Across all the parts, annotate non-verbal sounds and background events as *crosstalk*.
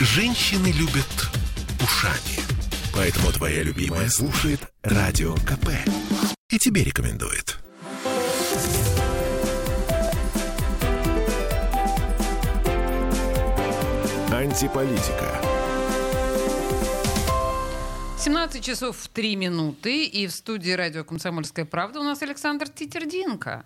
Женщины любят ушами. Поэтому твоя любимая слушает Радио КП. И тебе рекомендует. Антиполитика. 17 часов 3 минуты, и в студии радио «Комсомольская правда» у нас Александр Титердинко.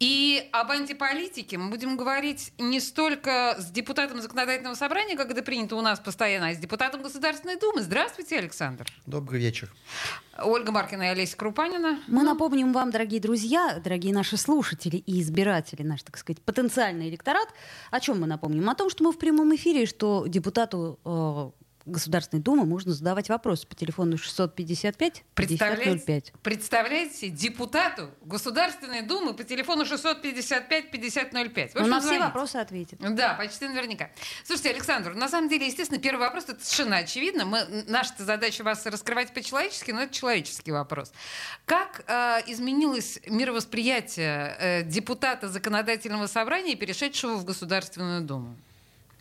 И об антиполитике мы будем говорить не столько с депутатом законодательного собрания, как это принято у нас постоянно, а с депутатом Государственной Думы. Здравствуйте, Александр. Добрый вечер. Ольга Маркина и Олеся Крупанина. Мы напомним вам, дорогие друзья, дорогие наши слушатели и избиратели, наш, так сказать, потенциальный электорат, о чем мы напомним? О том, что мы в прямом эфире, что депутату э, Государственной Думы можно задавать вопросы по телефону 655 Представляете, 5005. представляете, депутату Государственной Думы по телефону 655-5005. В Он общем, на все вопросы ответит. Да, почти наверняка. Слушайте, Александр, на самом деле, естественно, первый вопрос это совершенно очевидно. Мы, наша задача вас раскрывать по-человечески, но это человеческий вопрос. Как э, изменилось мировосприятие э, депутата законодательного собрания, перешедшего в Государственную Думу?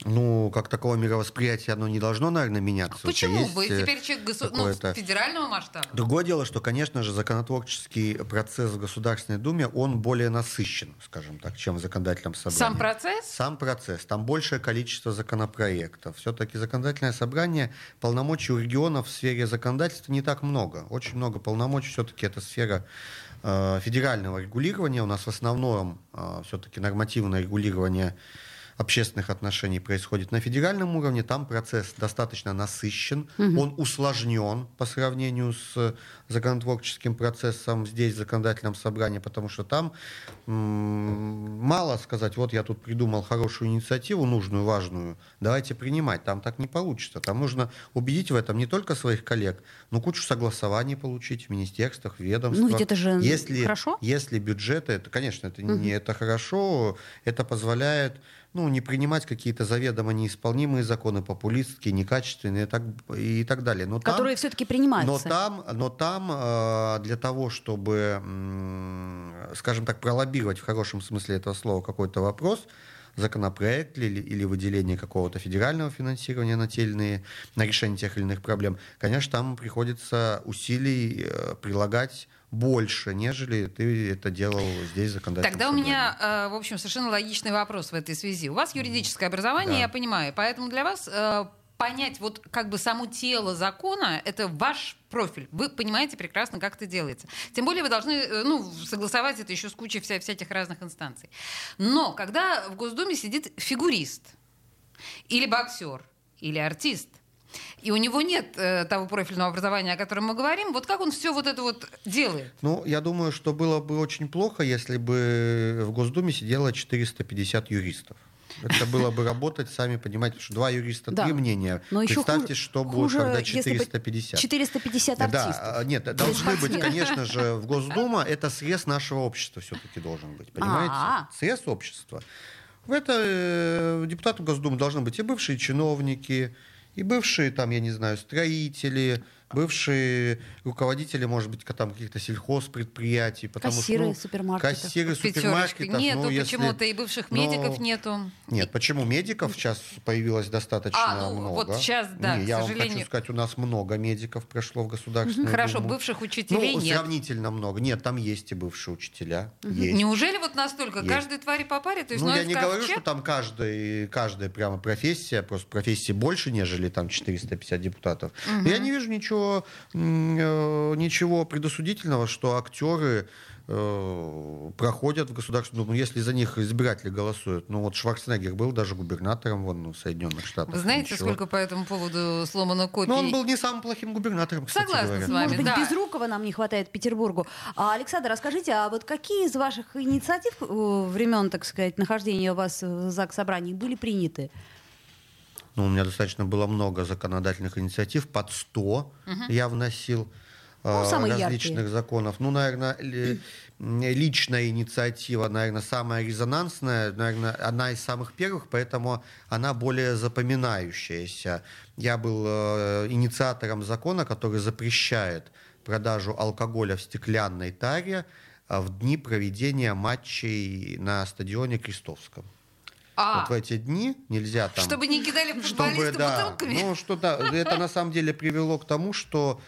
Ну, как такого мировосприятия оно не должно, наверное, меняться. Тебя Почему? есть, Вы э, теперь человек госу- ну, федерального масштаба. Другое дело, что, конечно же, законотворческий процесс в Государственной Думе, он более насыщен, скажем так, чем в законодательном собрании. Сам процесс? Сам процесс. Там большее количество законопроектов. Все-таки законодательное собрание, полномочий у регионов в сфере законодательства не так много. Очень много полномочий. Все-таки это сфера э, федерального регулирования. У нас в основном все-таки нормативное регулирование общественных отношений происходит на федеральном уровне, там процесс достаточно насыщен, он усложнен по сравнению с законотворческим процессом здесь, в законодательном собрании, потому что там мало сказать, вот я тут придумал хорошую инициативу, нужную, важную, давайте принимать. Там так не получится. Там нужно убедить в этом не только своих коллег, но кучу согласований получить в министерствах, в ведомствах. Ну, ведь это же если, хорошо. Если бюджеты, это, конечно, это не это хорошо, это позволяет ну, не принимать какие-то заведомо неисполнимые законы, популистские, некачественные и так, и так далее. Но Которые все-таки принимаются. но там, но там э, для того, чтобы, скажем так, пролоббировать в хорошем смысле этого слова какой-то вопрос, законопроект или, или выделение какого-то федерального финансирования на те или иные, на решение тех или иных проблем, конечно, там приходится усилий э, прилагать больше, нежели ты это делал здесь в законодательном Тогда у меня, э, в общем, совершенно логичный вопрос в этой связи. У вас юридическое образование, Да. я понимаю, поэтому для вас э, понять вот как бы само тело закона, это ваш профиль. Вы понимаете прекрасно, как это делается. Тем более вы должны э, ну, согласовать это еще с кучей вся, всяких разных инстанций. Но когда в Госдуме сидит фигурист, или боксер, или артист, и у него нет э, того профильного образования, о котором мы говорим, вот как он все вот это вот делает? Ну, я думаю, что было бы очень плохо, если бы в Госдуме сидело 450 юристов. Это было бы работать, сами понимаете, что два юриста, Да. три мнения. Но еще Представьте, хуже- что будет, хуже, когда если бы 450. 450 артистов. Да, нет, должны быть, конечно же, в Госдума это срез нашего общества все-таки должен быть, понимаете? А. Срез общества. В это э, депутаты Госдумы должны быть и бывшие чиновники, и бывшие, там, я не знаю, строители, бывшие руководители, может быть, там каких-то сельхозпредприятий. Потому Кассиры что, ну, супермаркетов. Кассиры супермаркетов. Нету ну, если- почему-то, и бывших ну, медиков нету. Нет, почему медиков сейчас появилось достаточно А, ну, много? вот сейчас, да, Не, к я вам сожалению. хочу сказать, у нас много медиков прошло в государственную Хорошо, Думу. бывших учителей ну, нет. сравнительно много. Нет, там есть и бывшие учителя. Есть. Неужели вот настолько? Есть. Каждой твари по паре? То есть, ну, я ноет не говорю, ковчег? что там каждая, каждая прямо профессия, просто профессии больше, нежели там 450 депутатов. Я не вижу ничего, м, э, ничего предосудительного, что актеры э, проходят в Государственную Думу, если за них избиратели голосуют. Ну вот Шварценеггер был даже губернатором вон, ну, в Соединенных Штатах. Вы знаете, Ничего. сколько по этому поводу сломано копий? Но он был не самым плохим губернатором, кстати Согласна говоря. с вами. Может быть, да. Безрукова нам не хватает Петербургу. А, Александр, расскажите, а вот какие из ваших инициатив э, времен, так сказать, нахождения у вас в ЗАГС собрании были приняты? Ну, у меня достаточно было много законодательных инициатив, под 100 я вносил Ну, самые различных яркие. законов. Ну, наверное, личная инициатива, наверное, самая резонансная, наверное, одна из самых первых, поэтому она более запоминающаяся. Я был э, инициатором закона, который запрещает продажу алкоголя в стеклянной таре э, в дни проведения матчей на стадионе Крестовском. А. Вот в эти дни нельзя там... Чтобы не кидали чтобы, футболисты да, бутылками. ну что да, это на самом деле привело к тому, что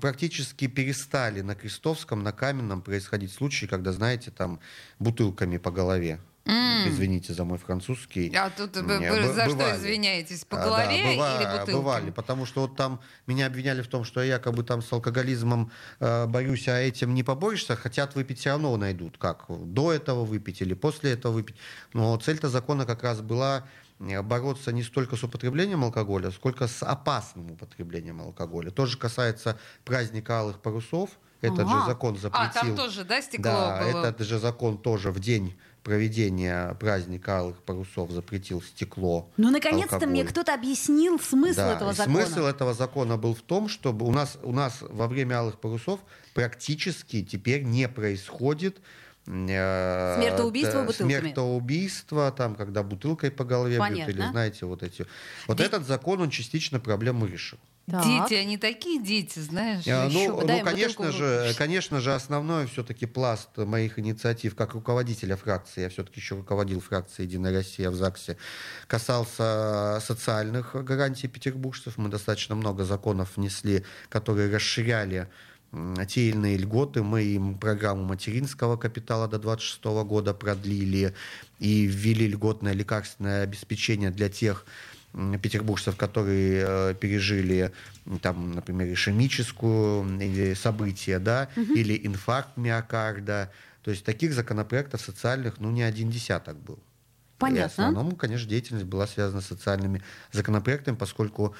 практически перестали на Крестовском, на Каменном происходить случаи, когда, знаете, там бутылками по голове. Извините за мой французский. А тут вы, Не, вы за что бывали. извиняетесь? По А, голове да, быва- или бутылками? Бывали, потому что вот там меня обвиняли в том, что я якобы там с алкоголизмом э, борюсь, а этим не поборешься, хотят выпить все равно найдут. Как? До этого выпить или после этого выпить. Но цель-то закона как раз была э, бороться не столько с употреблением алкоголя, сколько с опасным употреблением алкоголя. Тоже касается праздника алых парусов. Этот Ага. же закон запретил. А, там тоже, да, стекло Да, было? этот же закон тоже в день проведения праздника алых парусов запретил стекло. Ну, наконец-то мне кто-то объяснил смысл Да, этого закона. Смысл этого закона был в том, чтобы у нас, у нас во время алых парусов практически теперь не происходит э, Смертоубийство бутылками. смертоубийство, там, когда бутылкой по голове бьют, Понятно. или знаете, вот эти. Вот Ди- этот закон, он частично проблему решил. Так. Дети, они такие дети, знаешь. А, еще Ну, дай ну им конечно же, выпить. конечно же, основной все-таки пласт моих инициатив как руководителя фракции, я все-таки еще руководил фракцией «Единая Россия» в ЗАГСе, касался социальных гарантий петербуржцев. Мы достаточно много законов внесли, которые расширяли те или иные льготы. Мы им программу материнского капитала до 26 года продлили и ввели льготное лекарственное обеспечение для тех петербуржцев, которые э, пережили, там, например, ишемическую или событие, да, или инфаркт миокарда. То есть таких законопроектов социальных, ну, не один десяток был. И в Понятно. основном, конечно, деятельность была связана с социальными законопроектами, поскольку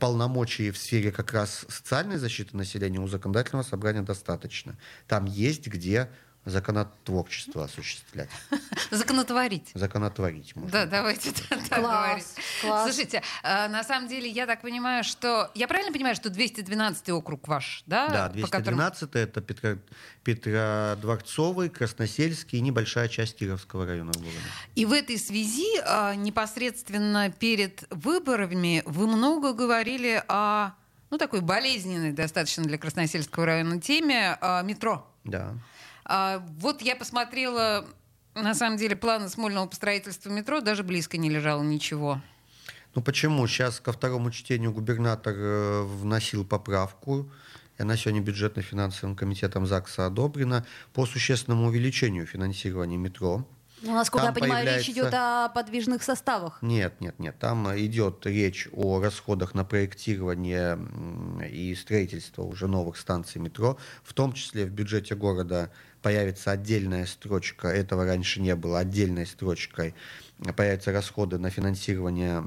полномочий в сфере как раз социальной защиты населения у законодательного собрания достаточно. Там есть где законотворчество осуществлять, *laughs* Законотворить. законотворить. можно Да, так давайте так Класс, говорить. класс. Слушайте, а, на самом деле, я так понимаю, что... Я правильно понимаю, что 212 округ ваш, да? Да, По которому- 212 это Петро, Петродворцовый, Красносельский и небольшая часть Кировского района города. И в этой связи а, непосредственно перед выборами вы много говорили о ну, такой болезненной достаточно для Красносельского района теме а, метро. Да. А, вот я посмотрела, на самом деле, планы Смольного по строительству метро, даже близко не лежало ничего. Ну почему? Сейчас ко второму чтению губернатор э, вносил поправку. И она сегодня бюджетно-финансовым комитетом ЗАГСа одобрена по существенному увеличению финансирования метро. Ну, насколько Там я понимаю, речь появляется- идет о подвижных составах. Нет, нет, нет. Там идет речь о расходах на проектирование и строительство уже новых станций метро. В том числе в бюджете города появится отдельная строчка, этого раньше не было, отдельной строчкой появятся расходы на финансирование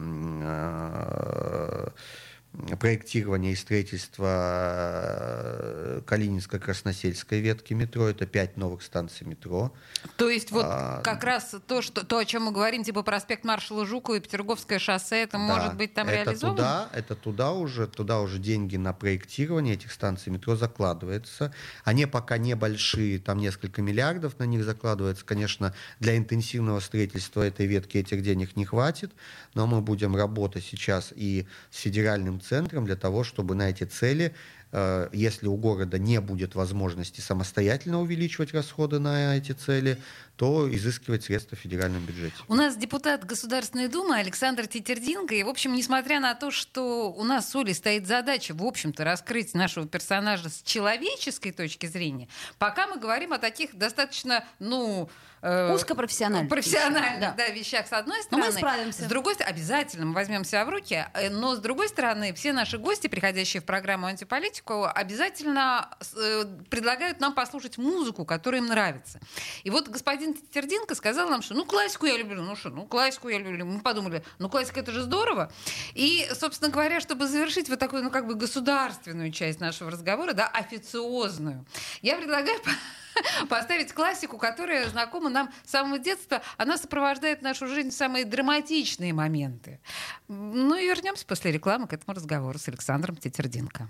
м, э, проектирование и строительство Калининско-Красносельской ветки метро. Это пять новых станций метро. То есть вот А, как раз то, что, то, о чем мы говорим, типа проспект маршала Жукова и Петерговское шоссе, это Да, может быть там это реализовано? Туда, это туда уже, туда уже деньги на проектирование этих станций метро закладывается. Они пока небольшие, там несколько миллиардов на них закладывается. Конечно, для интенсивного строительства этой ветки этих денег не хватит, но мы будем работать сейчас и с федеральным центром для того, чтобы на эти цели э, если у города не будет возможности самостоятельно увеличивать расходы на эти цели, то изыскивать средства в федеральном бюджете. У нас депутат Государственной Думы Александр Тетердинко. И, в общем, несмотря на то, что у нас с Олей стоит задача, в общем-то, раскрыть нашего персонажа с человеческой точки зрения, пока мы говорим о таких достаточно, ну... э, Узкопрофессиональных профессиональных, вещах, да. вещах, с одной Но стороны. мы справимся. С другой стороны, обязательно мы возьмем себя в руки. э, Но, с другой стороны, все наши гости, приходящие в программу «Антиполитику», обязательно э, предлагают нам послушать музыку, которая им нравится. И вот господин Тердинко сказал нам, что ну классику я люблю, ну что, ну классику я люблю. Мы подумали, ну классика это же здорово. И, собственно говоря, чтобы завершить вот такую, ну как бы государственную часть нашего разговора, да, официозную, я предлагаю *laughs* поставить классику, которая знакома нам с самого детства. Она сопровождает нашу жизнь в самые драматичные моменты. Ну и вернемся после рекламы к этому разговору с Александром Тетердинко.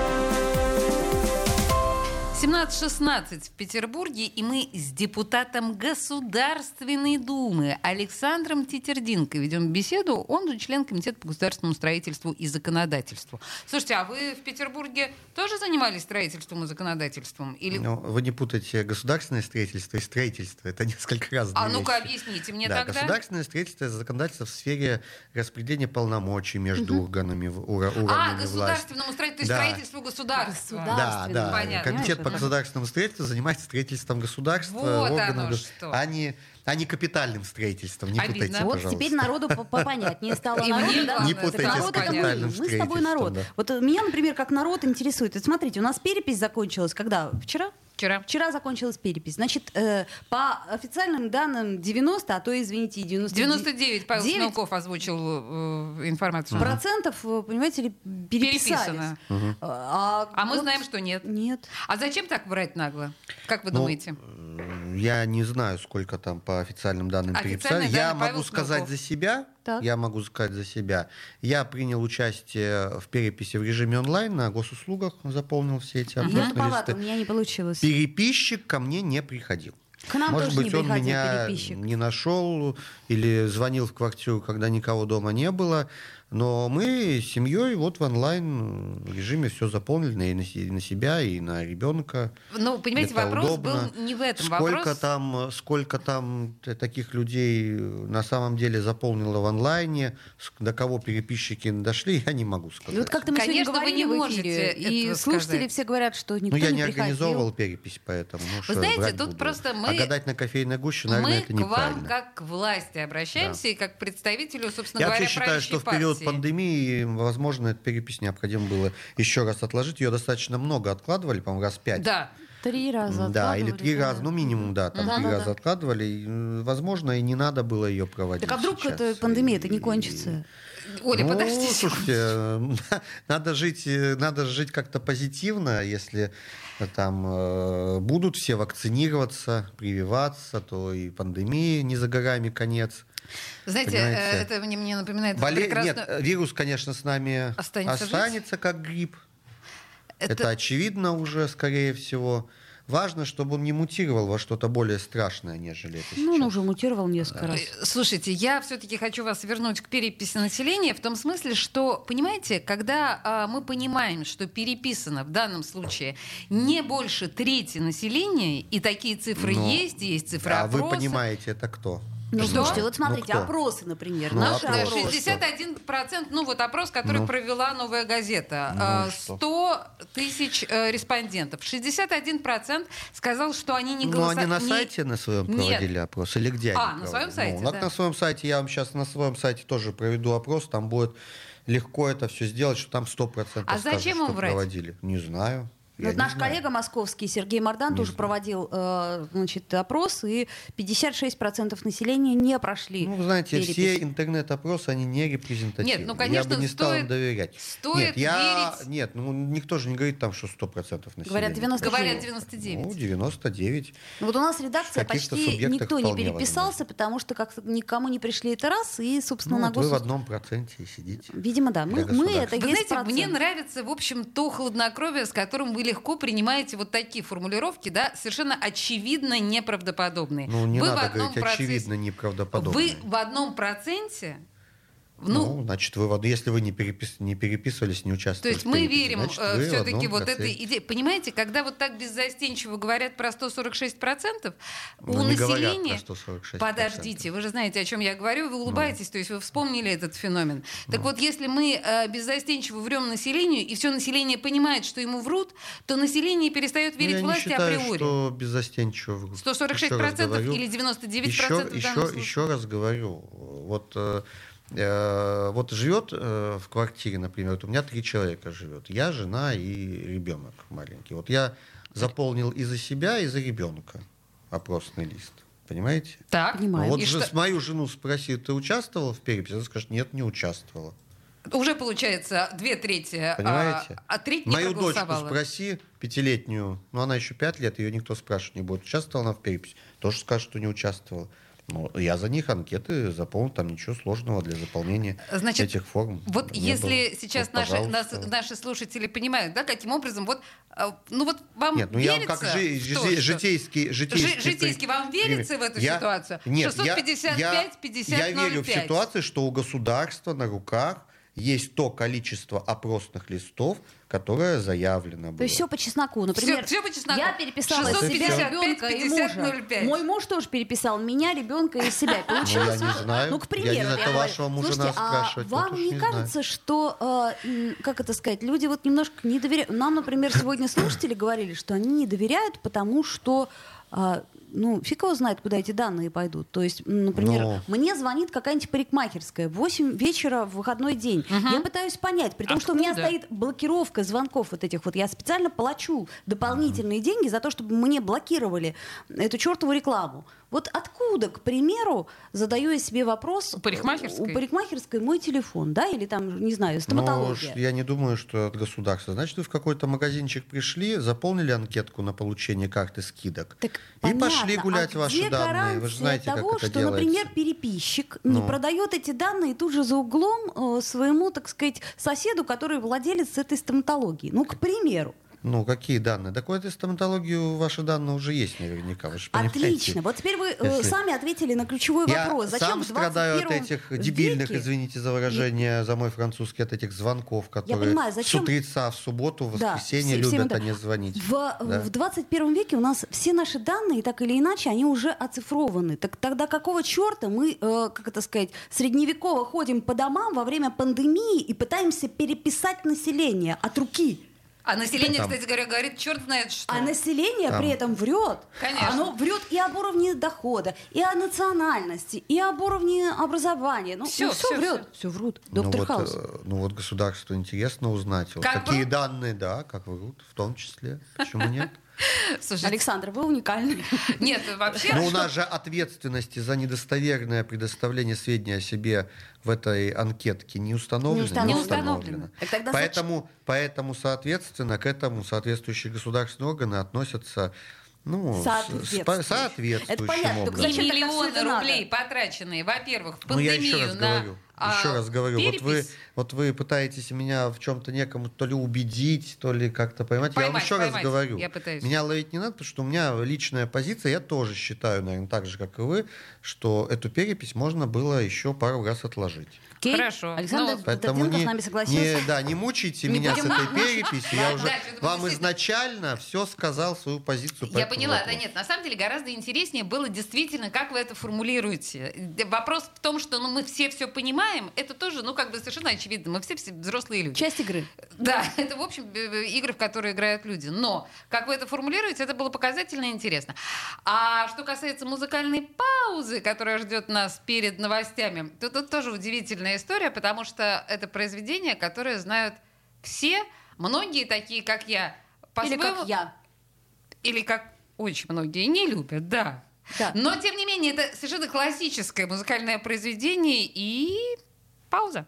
17.16 в Петербурге, и мы с депутатом Государственной Думы Александром Тетердинко ведем беседу. Он же член Комитета по государственному строительству и законодательству. Слушайте, а вы в Петербурге тоже занимались строительством и законодательством? Или... Ну, вы не путайте государственное строительство и строительство. Это несколько разные а ну-ка объясните мне да, тогда. Государственное строительство — это законодательство в сфере распределения полномочий между органами, в- ура- уровнями А, государственному строительству, Да. строительству государства. Государства. Да, да. Понятно. Комитет по Понимаешь, государственному строительству занимается строительством государства, Вот органов, оно что. а не, а не капитальным строительством. Не Обидно. путайте, Вот пожалуйста. теперь народу по- попонятнее стало. *laughs* И Народ, мне да? главное, Не путайте с Народ это капитальным мы, мы с тобой народ. да. Вот э, меня, например, как народ интересует. Вот смотрите, у нас перепись закончилась когда? Вчера? Вчера. Вчера закончилась перепись. Значит, э, по официальным данным 90, а то, извините, 99, 99 Павел 9 Смелков озвучил э, информацию. процентов, э, понимаете ли, переписались. Переписано. А, А мы вот знаем, что нет. Нет. А зачем так врать нагло? Как вы Ну, думаете? Я не знаю, сколько там по официальным данным Официальные переписали. Я данные Павел могу сказать Смелков. за себя. Так. Я могу сказать за себя. Я принял участие в переписи в режиме онлайн на госуслугах, заполнил все эти Я опросные туповато, у листы. меня не получилось. Переписчик ко мне не приходил. К нам Может тоже быть, не он меня переписчик. не нашел или звонил в квартиру, когда никого дома не было. Но мы с семьей вот в онлайн режиме все заполнили и на, се- и на себя, и на ребенка. Ну, понимаете, Это вопрос удобно. был не в этом. Сколько вопрос... там, сколько там таких людей на самом деле заполнило в онлайне, до кого переписчики дошли, я не могу сказать. И вот как-то мы Конечно, вы не говорили в эфире, можете и слушатели сказать. все говорят, что никто ну, я не, не приходил. организовывал перепись, поэтому. Ну, я знаете, тут буду? просто мы- А гадать на кофейной гуще, наверное, Мы это к вам неправильно. как к власти обращаемся и как к представителю, собственно Я говоря, вообще считаю, что в период. Пандемии, возможно, эту перепись необходимо было еще раз отложить. Ее достаточно много откладывали, по-моему, раз пять. Да. Три раза Да, или откладывали, три да. раза, ну минимум, да, там Мгм. три Да-да-да. раза откладывали. И, м, возможно, и не надо было ее проводить. Так а вдруг сейчас. эта пандемия это не И- кончится? Оля, ну, подождите. *laughs* слушайте, надо жить, э, надо жить как-то позитивно, если э, там э, будут все вакцинироваться, прививаться, то и пандемии не за горами конец. Знаете, Понимаете? э, это мне, мне напоминает Боле- прекрасно... Нет, вирус, конечно, с нами Останется останется, как грипп. Это... Это- очевидно уже, скорее всего. Важно, чтобы он не мутировал во что-то более страшное, нежели это Ну, он сейчас. уже мутировал несколько раз. Э, Слушайте, я все-таки хочу вас вернуть к переписи населения в том смысле, что, понимаете, когда а, мы понимаем, что переписано в данном случае не больше трети населения, и такие цифры Ну, есть, есть цифры А вы опроса. понимаете, это кто? Ну, Что? слушайте, вот смотрите, Ну, кто? опросы, например. Ну, наши опрос. опросы. 61%, ну вот опрос, который Ну. провела «Новая газета». Ну, А, и что? 100 тысяч э, респондентов. 61% сказал, что они не Ну, голосовали. они на сайте на своем Нет. проводили опрос? Или где А, они на своем проводили? сайте, Ну, да. на своем сайте, я вам сейчас на своем сайте тоже проведу опрос, там будет легко это все сделать, что там 100% А скажут, зачем что им врать? проводили. Не знаю. Ну, Я Вот не наш знаю. коллега московский Сергей Мордан тоже проводил э, значит, опрос, и 56% населения не прошли. Ну, вы знаете, перепись. все интернет-опросы, они не репрезентативны. Нет, ну, Я конечно, бы не стал стоит- им доверять. стоит нет, я... верить- Нет, ну, никто же не говорит там, что 100% населения. Говорят, 99. Говорят 99. Ну, 99. Вот у нас редакция почти никто не переписался, потому что как-то никому не пришли это раз, и, собственно, Ну, на вот вы в гос... одном проценте и сидите. Видимо, да. Мы, мы это Вы есть знаете, мне нравится, в общем, то хладнокровие, с которым вы легко принимаете вот такие формулировки, да, совершенно очевидно неправдоподобные. Ну, не вы в надо одном говорить, процессе- очевидно, неправдоподобно. Вы в одном проценте, Ну, ну, значит, вы, если вы не, перепис- не переписывались, не то участвовали есть в мы верим значит, в все-таки вот процессе. этой идее. Понимаете, когда вот так беззастенчиво говорят про 146%, у Ну, говорят населения... про 146%. Подождите, вы же знаете, о чем я говорю, вы улыбаетесь, то есть вы вспомнили этот феномен. Так вот, если мы э, беззастенчиво врем населению, и все население понимает, что ему врут, то население перестает Ну, верить не власти считаю, априори. что беззастенчиво. врут. Еще раз 146% говорю, или 99% еще, в еще, случае? еще раз говорю, вот, э, э, вот живет э, в квартире, например, вот у меня три человека живет, я, жена и ребенок маленький. Вот я заполнил и за себя, и за ребенка. опросный лист. Понимаете? Так. Понимаю. Вот И же что- мою жену спроси, ты участвовала в переписи? Она скажет, нет, не участвовала. Уже получается две трети, а, Понимаете? а треть не Мою дочку спроси, пятилетнюю, ну она еще пять лет, ее никто спрашивать не будет. Участвовала она в переписи? Тоже скажет, что не участвовала. Ну, я за них анкеты заполнил, там ничего сложного для заполнения Значит, этих форм. Вот не если было. сейчас Вот, наши, нас- наши слушатели понимают, да, каким образом, вот, а, ну вот вам Нет, ну я вам верится как жи- в то, жи- что- житейский, житейский, Жи- житейски вам верится в эту Я- ситуацию? Нет, я- 655, я, 50, Я верю в 05. ситуацию, что у государства на руках есть то количество опросных листов, которое заявлено было. То есть все по чесноку. Например, Всё- всё по чесноку. я переписала 655, себя, ребенка и 50, мужа. 05. Мой муж тоже переписал меня, ребенка и себя. Получилось, *laughs* Ну, я не знаю. Ну, к Я не примеру, знаю, это вашего мужа Слушайте, а спрашивать, вот вам не не кажется, что, э, как это сказать, люди вот немножко не доверяют. Нам, например, сегодня слушатели говорили, что они не доверяют, потому что а, ну, фиг его знает, куда эти данные пойдут. То есть, например, Но- мне звонит какая-нибудь парикмахерская в 8 вечера в выходной день. Я пытаюсь понять, при том, что у меня Откуда? стоит блокировка звонков вот этих вот. Я специально плачу дополнительные деньги за то, чтобы мне блокировали эту чертову рекламу. Вот откуда, к примеру, задаю я себе вопрос... У парикмахерской? У парикмахерской мой телефон, да, или там, не знаю, Ну, стоматология. ш- я не думаю, что от государства. Значит, вы в какой-то магазинчик пришли, заполнили анкетку на получение карты скидок. Так и понятно, пошли гулять а ваши где данные. Вы же знаете, того, как это что, делается. например, переписчик не Ну. продает эти данные тут же за углом э, своему, так сказать, соседу, который владелец этой стоматологии. Ну, к примеру. Ну, какие данные? Да какой-то стоматологию ваши данные уже есть наверняка, вы же. Отлично. Вот теперь вы э, Если- сами ответили на ключевой Я вопрос. Зачем сам страдаю от 21 этих дебильных, веке- извините за выражение, за мой французский, от этих звонков, которые понимаю, зачем- с утреца в субботу, в Да, воскресенье все- всем любят они звонить. В, Да. в 21 веке у нас все наши данные, так или иначе, они уже оцифрованы. Так тогда какого черта мы, э, как это сказать, средневеково ходим по домам во время пандемии и пытаемся переписать население от руки? А население, Там. кстати говоря, говорит, черт знает что. А население Там. при этом врет. Конечно. Оно врет и об уровне дохода, и о национальности, и об уровне образования. Ну, Всё, все всё, врет. Все врут. Ну Доктор вот, Хаус. э, ну вот государству интересно узнать, вот Как какие врут? данные, да, как врут, в том числе. Почему нет? Слушайте, Александр, вы уникальный. нет, вообще... Но у нас же ответственности за недостоверное предоставление сведений о себе в этой анкетке не установлено. Не установлено. установлено. Так тогда Поэтому, поэтому, соответственно, к этому соответствующие государственные органы относятся ну, с- Соответствующие. с- по- соответствующим Это понятно, образом. И миллионы надо? рублей, потраченные, во-первых, в Ну, я пандемию еще раз на говорю, а, еще раз говорю, вот вы, перепись. вот вы пытаетесь меня в чем-то некому то ли убедить, то ли как-то поймать. я вам Поймать, еще раз поймать. говорю, Я пытаюсь. меня ловить не надо, потому что у меня личная позиция, я тоже считаю, наверное, так же, как и вы, что эту перепись можно было еще пару раз отложить. Окей? Хорошо. Александр Ну, Поэтому не, с нами согласился. не- да, не мучайте *laughs* Не меня с этой переписью. Я уже вам изначально все сказал, свою позицию. по Я поняла, да нет, на самом деле гораздо интереснее было действительно, как вы это формулируете. Вопрос в том, что ну, мы все все понимаем, это тоже, ну, как бы совершенно очевидно, мы все, все взрослые люди. Часть игры. Да, *laughs* это, в общем, э, э, игры, в которые играют люди. Но, как вы это формулируете, это было показательно и интересно. А что касается музыкальной паузы, которая ждет нас перед новостями, то тут тоже удивительная история, потому что это произведение, которое знают все, многие такие, как я, Или по-своему- как я. или как очень многие не любят, да. Да. Но, тем не менее, это совершенно классическое музыкальное произведение и пауза.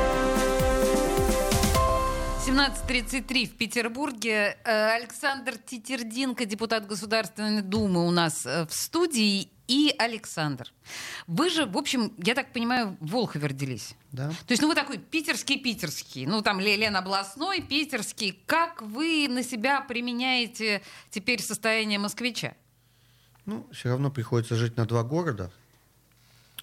17.33 в Петербурге. Э, Александр Тетердинко, депутат Государственной Думы у нас э, в студии. И Александр, вы же, в общем, я так понимаю, в Волхове родились. Да. То есть, ну, вы такой питерский-питерский. Ну, там Лен областной, питерский. Как вы на себя применяете теперь состояние москвича? Ну, все равно приходится жить на два города.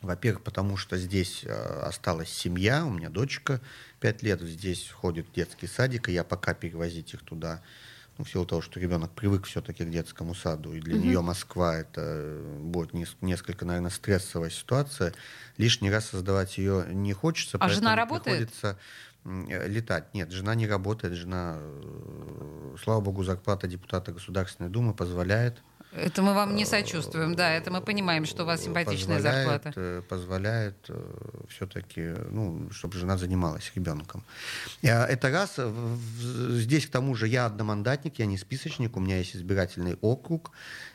Во-первых, потому что здесь э, осталась семья, у меня дочка 5 лет, здесь ходит детский садик, и я пока перевозить их туда, ну, в силу того, что ребенок привык все-таки к детскому саду, и для Мгм. нее Москва это будет нес- несколько, наверное, стрессовая ситуация, лишний раз создавать ее не хочется. А жена работает? Приходится э, летать. Нет, жена не работает, жена, э, слава богу, зарплата депутата Государственной Думы позволяет Это мы вам не сочувствуем, да, это мы понимаем, что у вас симпатичная позволяет, зарплата. э, Позволяет все-таки, ну, чтобы жена занималась ребенком. Э, Это раз. Здесь, к тому же, я одномандатник, я не списочник, у меня есть избирательный округ,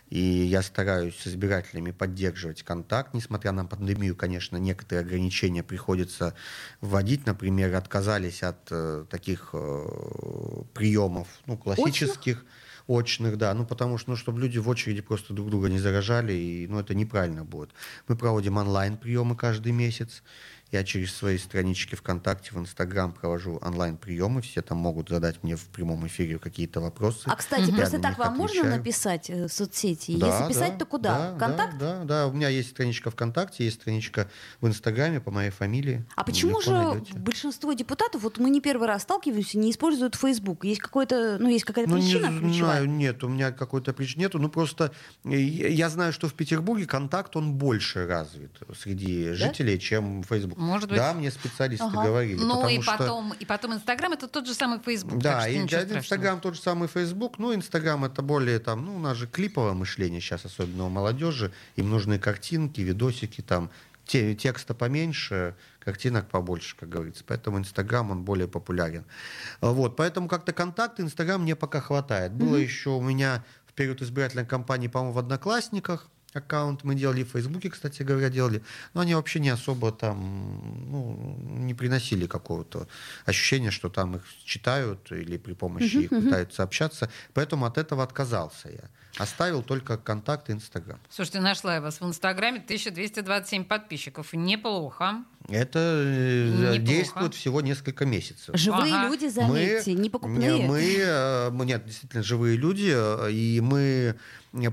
и я стараюсь с избирателями поддерживать контакт. Несмотря на пандемию, конечно, некоторые ограничения приходится вводить. Например, отказались от э, таких э, приемов, ну, классических очных, да, ну потому что, ну, чтобы люди в очереди просто друг друга не заражали, и, ну, это неправильно будет. Мы проводим онлайн приемы каждый месяц. Я через свои странички ВКонтакте, в Инстаграм провожу онлайн-приемы. Все там могут задать мне в прямом эфире какие-то вопросы. А, кстати, Мгм. просто так вам можно отвечаю. написать э, в соцсети? Да, Если писать, да, то куда? да, Контакт? Да, да, да. У меня есть страничка ВКонтакте, есть страничка в Инстаграме по моей фамилии. А почему Легко же найдете. большинство депутатов, вот мы не первый раз сталкиваемся, не используют Facebook? Есть какой-то, ну, есть какая-то Ну, не причина ключевая? знаю, нет, у меня какой-то причины нету. Ну, просто э, я знаю, что в Петербурге контакт, он больше развит среди жителей, чем Facebook. Может быть. Да, мне специалисты Ага. говорили. Ну и что- потом, и потом Инстаграм это тот же самый Фейсбук. Да, что и. Инстаграм тот же самый Фейсбук. Ну, Инстаграм это более там, ну, у нас же клиповое мышление сейчас, особенно у молодежи. Им нужны картинки, видосики, там, те, текста поменьше, картинок побольше, как говорится. Поэтому Инстаграм, он более популярен. Вот, поэтому как-то контакты Инстаграм мне пока хватает. Было еще у меня в период избирательной кампании, по-моему, в Одноклассниках аккаунт мы делали, в Фейсбуке, кстати говоря, делали. Но они вообще не особо там, ну, не приносили какого-то ощущения, что там их читают или при помощи их пытаются общаться. Поэтому от этого отказался я. Оставил только контакты Инстаграм. Слушайте, нашла я вас в Инстаграме, 1227 подписчиков. Неплохо. Это э, Неплохо. действует всего несколько месяцев. Живые Ага. люди, заметьте, не покупные. Мы, э, мы- нет, действительно, живые люди, э, и мы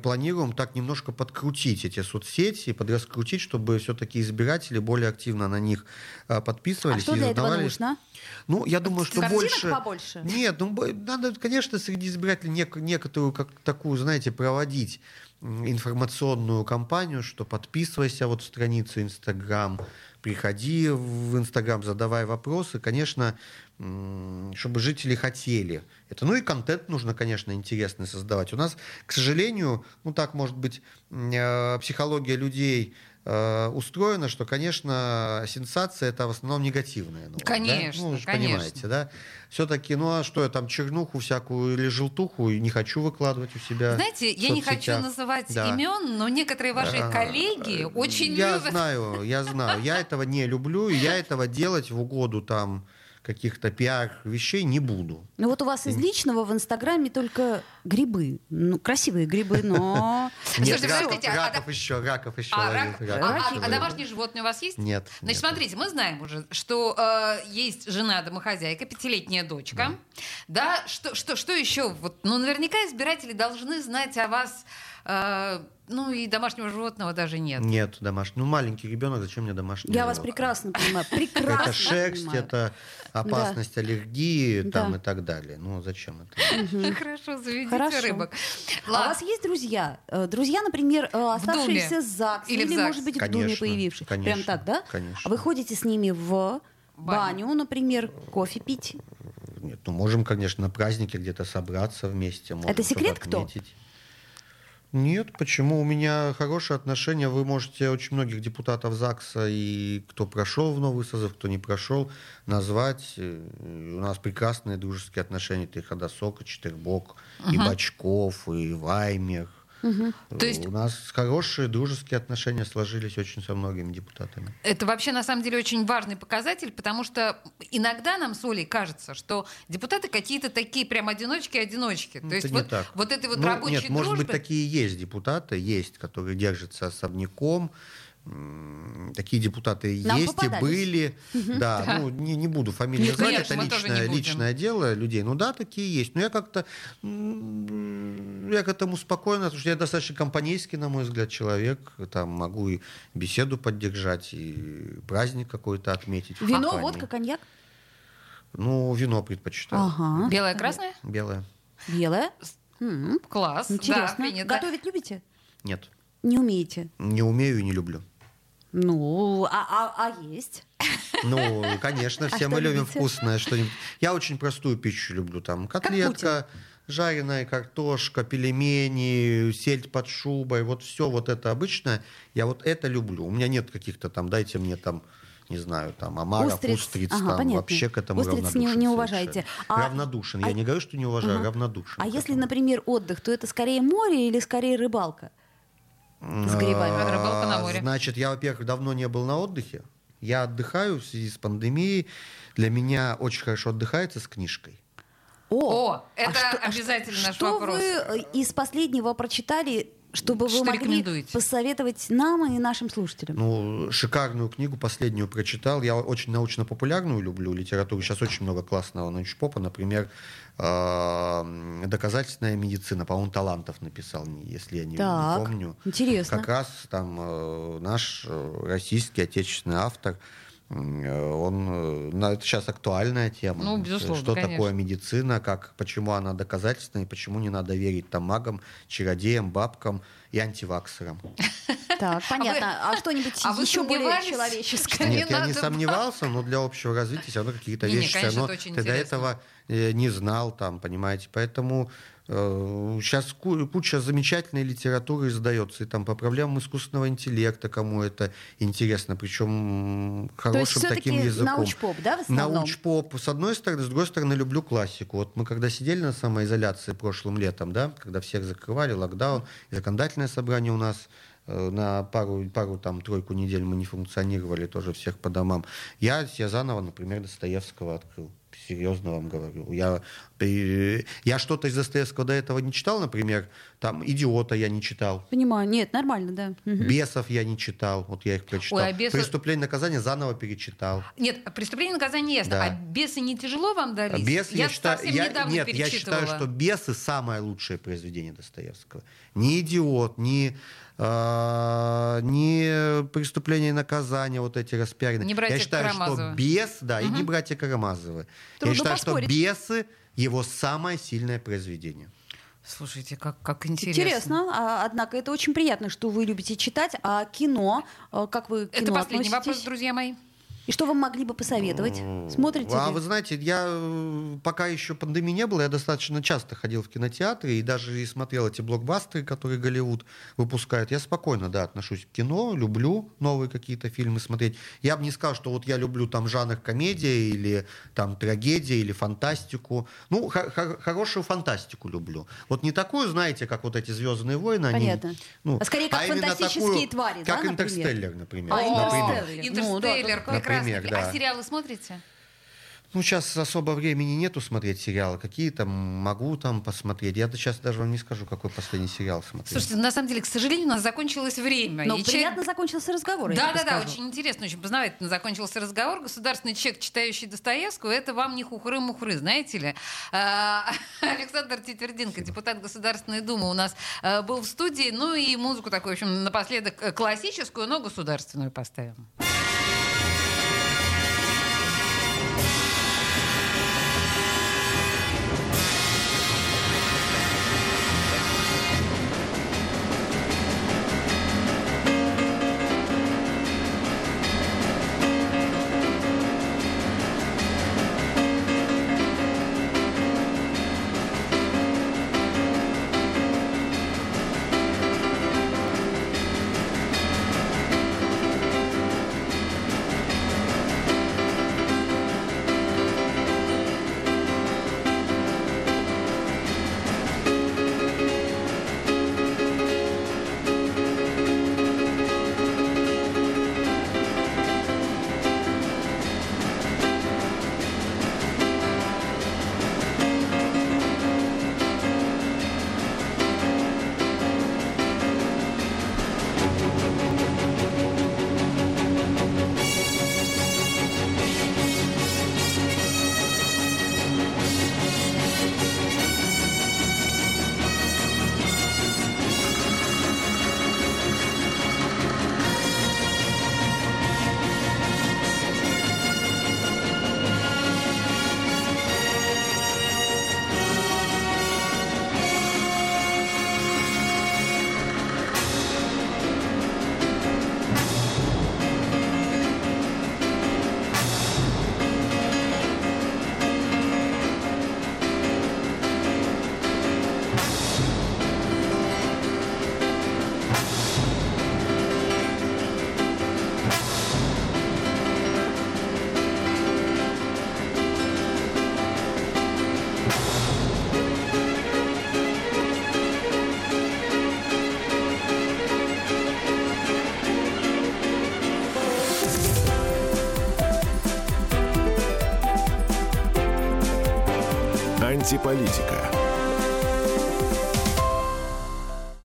планируем так немножко подкрутить эти соцсети, подраскрутить, чтобы все-таки избиратели более активно на них а подписывались что и для этого нужно? Ну, я думаю, что Картинок больше... побольше? Нет, ну, надо, конечно, среди избирателей нек- некоторую, как такую, знаете, проводить информационную кампанию, что подписывайся вот в страницу Инстаграм, приходи в Инстаграм, задавай вопросы. Конечно, чтобы жители хотели это. Ну и контент нужно, конечно, интересный создавать. У нас, к сожалению, ну так, может быть, э, психология людей э, устроена, что, конечно, сенсация это в основном негативная. новость, да? Конечно, Ну, вы же конечно. понимаете, да? Все-таки, ну а что я там чернуху всякую или желтуху не хочу выкладывать у себя. Знаете, я не хочу называть Да. имен, но некоторые ваши А, коллеги очень я любят. знаю, я знаю. Я этого не люблю, и я этого делать в угоду там каких-то пиар вещей не буду. Ну вот у вас из личного в Инстаграме только грибы. Ну, красивые грибы, но... *laughs* Нет, раков, подождите, а- раков еще, раков еще. А, а- а- еще а домашние животные у вас есть? Нет. Значит, смотрите, мы знаем уже, что э, есть жена домохозяйка, пятилетняя дочка. Да, что, что, что еще? Ну, наверняка избиратели должны знать о вас. Ну, и домашнего животного даже нет. Нет, домашний. Ну, маленький ребенок, зачем мне домашний Я вас прекрасно понимаю. *laughs* Прекрасно Это шерсть, понимаю. это опасность аллергии там и так далее. Ну, зачем это? *laughs* Хорошо, заведите Хорошо. рыбок. А у вас есть друзья? Э, Друзья, например, э, оставшиеся с ЗАГС Или может быть, в Думе Конечно, появившиеся. Прям так, да? конечно. А вы ходите с ними в Баню. например, кофе пить? Нет, ну можем, конечно, на празднике где-то собраться вместе. можем Это секрет, кто? отметить. Нет, почему? У меня хорошие отношения. Вы можете очень многих депутатов ЗАГСа и кто прошел в новый созыв, кто не прошел, назвать. Э, У нас прекрасные дружеские отношения. Это и Ходосок, и Четырбок, и Бачков, и Ваймер. То есть- У нас хорошие дружеские отношения сложились очень со многими депутатами. Это вообще на самом деле очень важный показатель, потому что иногда нам с Олей кажется, что депутаты какие-то такие прям одиночки-одиночки. То есть это не вот, так. вот этой вот Ну, рабочей Нет, может быть, дружбы- такие есть депутаты, есть, которые держатся особняком. Такие депутаты Нам есть попадались. и были. Да, Да. ну не, не буду фамилии Нет, конечно, это личное, личное дело людей. Ну да, такие есть. Но я как-то я к этому спокойно, потому что я достаточно компанейский, на мой взгляд, человек. Там могу и беседу поддержать, и праздник какой-то отметить. Вино, водка, коньяк? Ну, вино предпочитаю. Ага. Белое-красное? Белое. Белое? М, Класс. Да, Интересно. принято. Готовить любите? Нет. Не умеете? Не умею и не люблю. Ну, а, а, а есть? Ну, конечно, *laughs* А все что мы любим любите? вкусное что-нибудь. Я очень простую пищу люблю. Там котлетка, жареная картошка, пельмени, сельдь под шубой. Вот все вот это обычное. Я вот это люблю. У меня нет каких-то там, дайте мне там, не знаю, там, омаров, Устриц. устриц, Ага, там понятно. вообще к этому Устриц не- равнодушен. не уважаете. совершенно. А- равнодушен. а- Я не говорю, что не уважаю, Ага. равнодушен. А если, этому. например, отдых, то это скорее море или скорее рыбалка? С грибами. А, Рыбалка на море. Значит, я, во-первых, давно не был на отдыхе. Я отдыхаю в связи с пандемией. Для меня очень хорошо отдыхается с книжкой. О, это а что- а обязательно что- наш что вопрос. вы э, из последнего прочитали, чтобы Что вы могли рекомендуете? посоветовать нам и нашим слушателям? Ну, шикарную книгу, последнюю прочитал. Я очень научно-популярную люблю литературу. Сейчас очень много классного научпопа. Например, э, «Доказательная медицина». По-моему, Талантов написал, не- если я не, не Так, помню. интересно. Как раз там э, наш э, российский отечественный автор, он, э, на- это сейчас актуальная тема. Ну, безусловно, Что конечно. такое медицина, как, почему она доказательственная, и почему не надо верить там магам, чародеям, бабкам и антиваксерам. *laughs* Так, понятно. А, что-нибудь *laughs* а еще более человеческое? не Нет, я не сомневался, но для общего развития все равно какие-то вещи конечно, равно очень ты до этого э, не знал, там, понимаете. Поэтому сейчас куча замечательной литературы издается, и там по проблемам искусственного интеллекта, кому это интересно, причем хорошим таким языком. научпоп, да, в основном? Научпоп, с одной стороны, с другой стороны, люблю классику. Вот мы когда сидели на самоизоляции прошлым летом, да, когда всех закрывали, локдаун, законодательное собрание у нас э, на пару, пару там, тройку недель мы не функционировали, тоже всех по домам. Я себе заново, например, Достоевского открыл. Серьезно вам говорю. Я, э, я что-то из Достоевского до этого не читал, например, там «Идиота» я не читал. Понимаю, нет, нормально, да. «Бесов» я не читал, вот я их прочитал. Ой, а «Бесы»- «Преступление и наказание» заново перечитал. Нет, преступление и наказание ясно. Да. А бесы не тяжело вам дались? Бес, я, считаю, совсем я- недавно нет, я считаю, что бесы самое лучшее произведение Достоевского. Ни идиот, ни, э, ни преступление и наказание, вот эти распиаренные. Не братья я считаю, Карамазовы. что бес, да, и не братья Карамазовы. Трудно я считаю, поспорить. что бесы его самое сильное произведение. Слушайте, как, как интересно. Интересно, а, однако это очень приятно, что вы любите читать, а кино, э, как вы к кино Это последний относитесь? вопрос, друзья мои. И что вы могли бы посоветовать? Смотрите А ли? вы знаете, я э, пока еще пандемии не было, я достаточно часто ходил в кинотеатры и даже и смотрел эти блокбастеры, которые Голливуд выпускает. Я спокойно, да, отношусь к кино, люблю новые какие-то фильмы смотреть. Я бы не сказал, что вот я люблю там жанр комедия или там трагедия или фантастику. Ну, хо- хо- хорошую фантастику люблю. Вот не такую, знаете, как вот эти «Звездные войны». они, Понятно. ну, А скорее, как именно фантастические твари, да, Как например? «Интерстеллар», например. А, например. «Интерстеллар». Ну, да, Интерстеллар, да, прекрасный Фильм. да. А сериалы смотрите? Ну, сейчас особо времени нету смотреть сериалы. Какие там могу там посмотреть. Я сейчас даже вам не скажу, какой последний сериал смотрел. Слушайте, на самом деле, к сожалению, у нас закончилось время. Но И приятно человек- закончился разговор. Да, да, да, скажу. очень интересно, очень познавательно закончился разговор. Государственный человек, читающий Достоевского, это вам не хухры-мухры, знаете ли. А, *laughs* Александр Тетверденко, депутат Государственной Думы, у нас э, был в студии. Ну и музыку такую, в общем, напоследок э, классическую, но государственную поставим.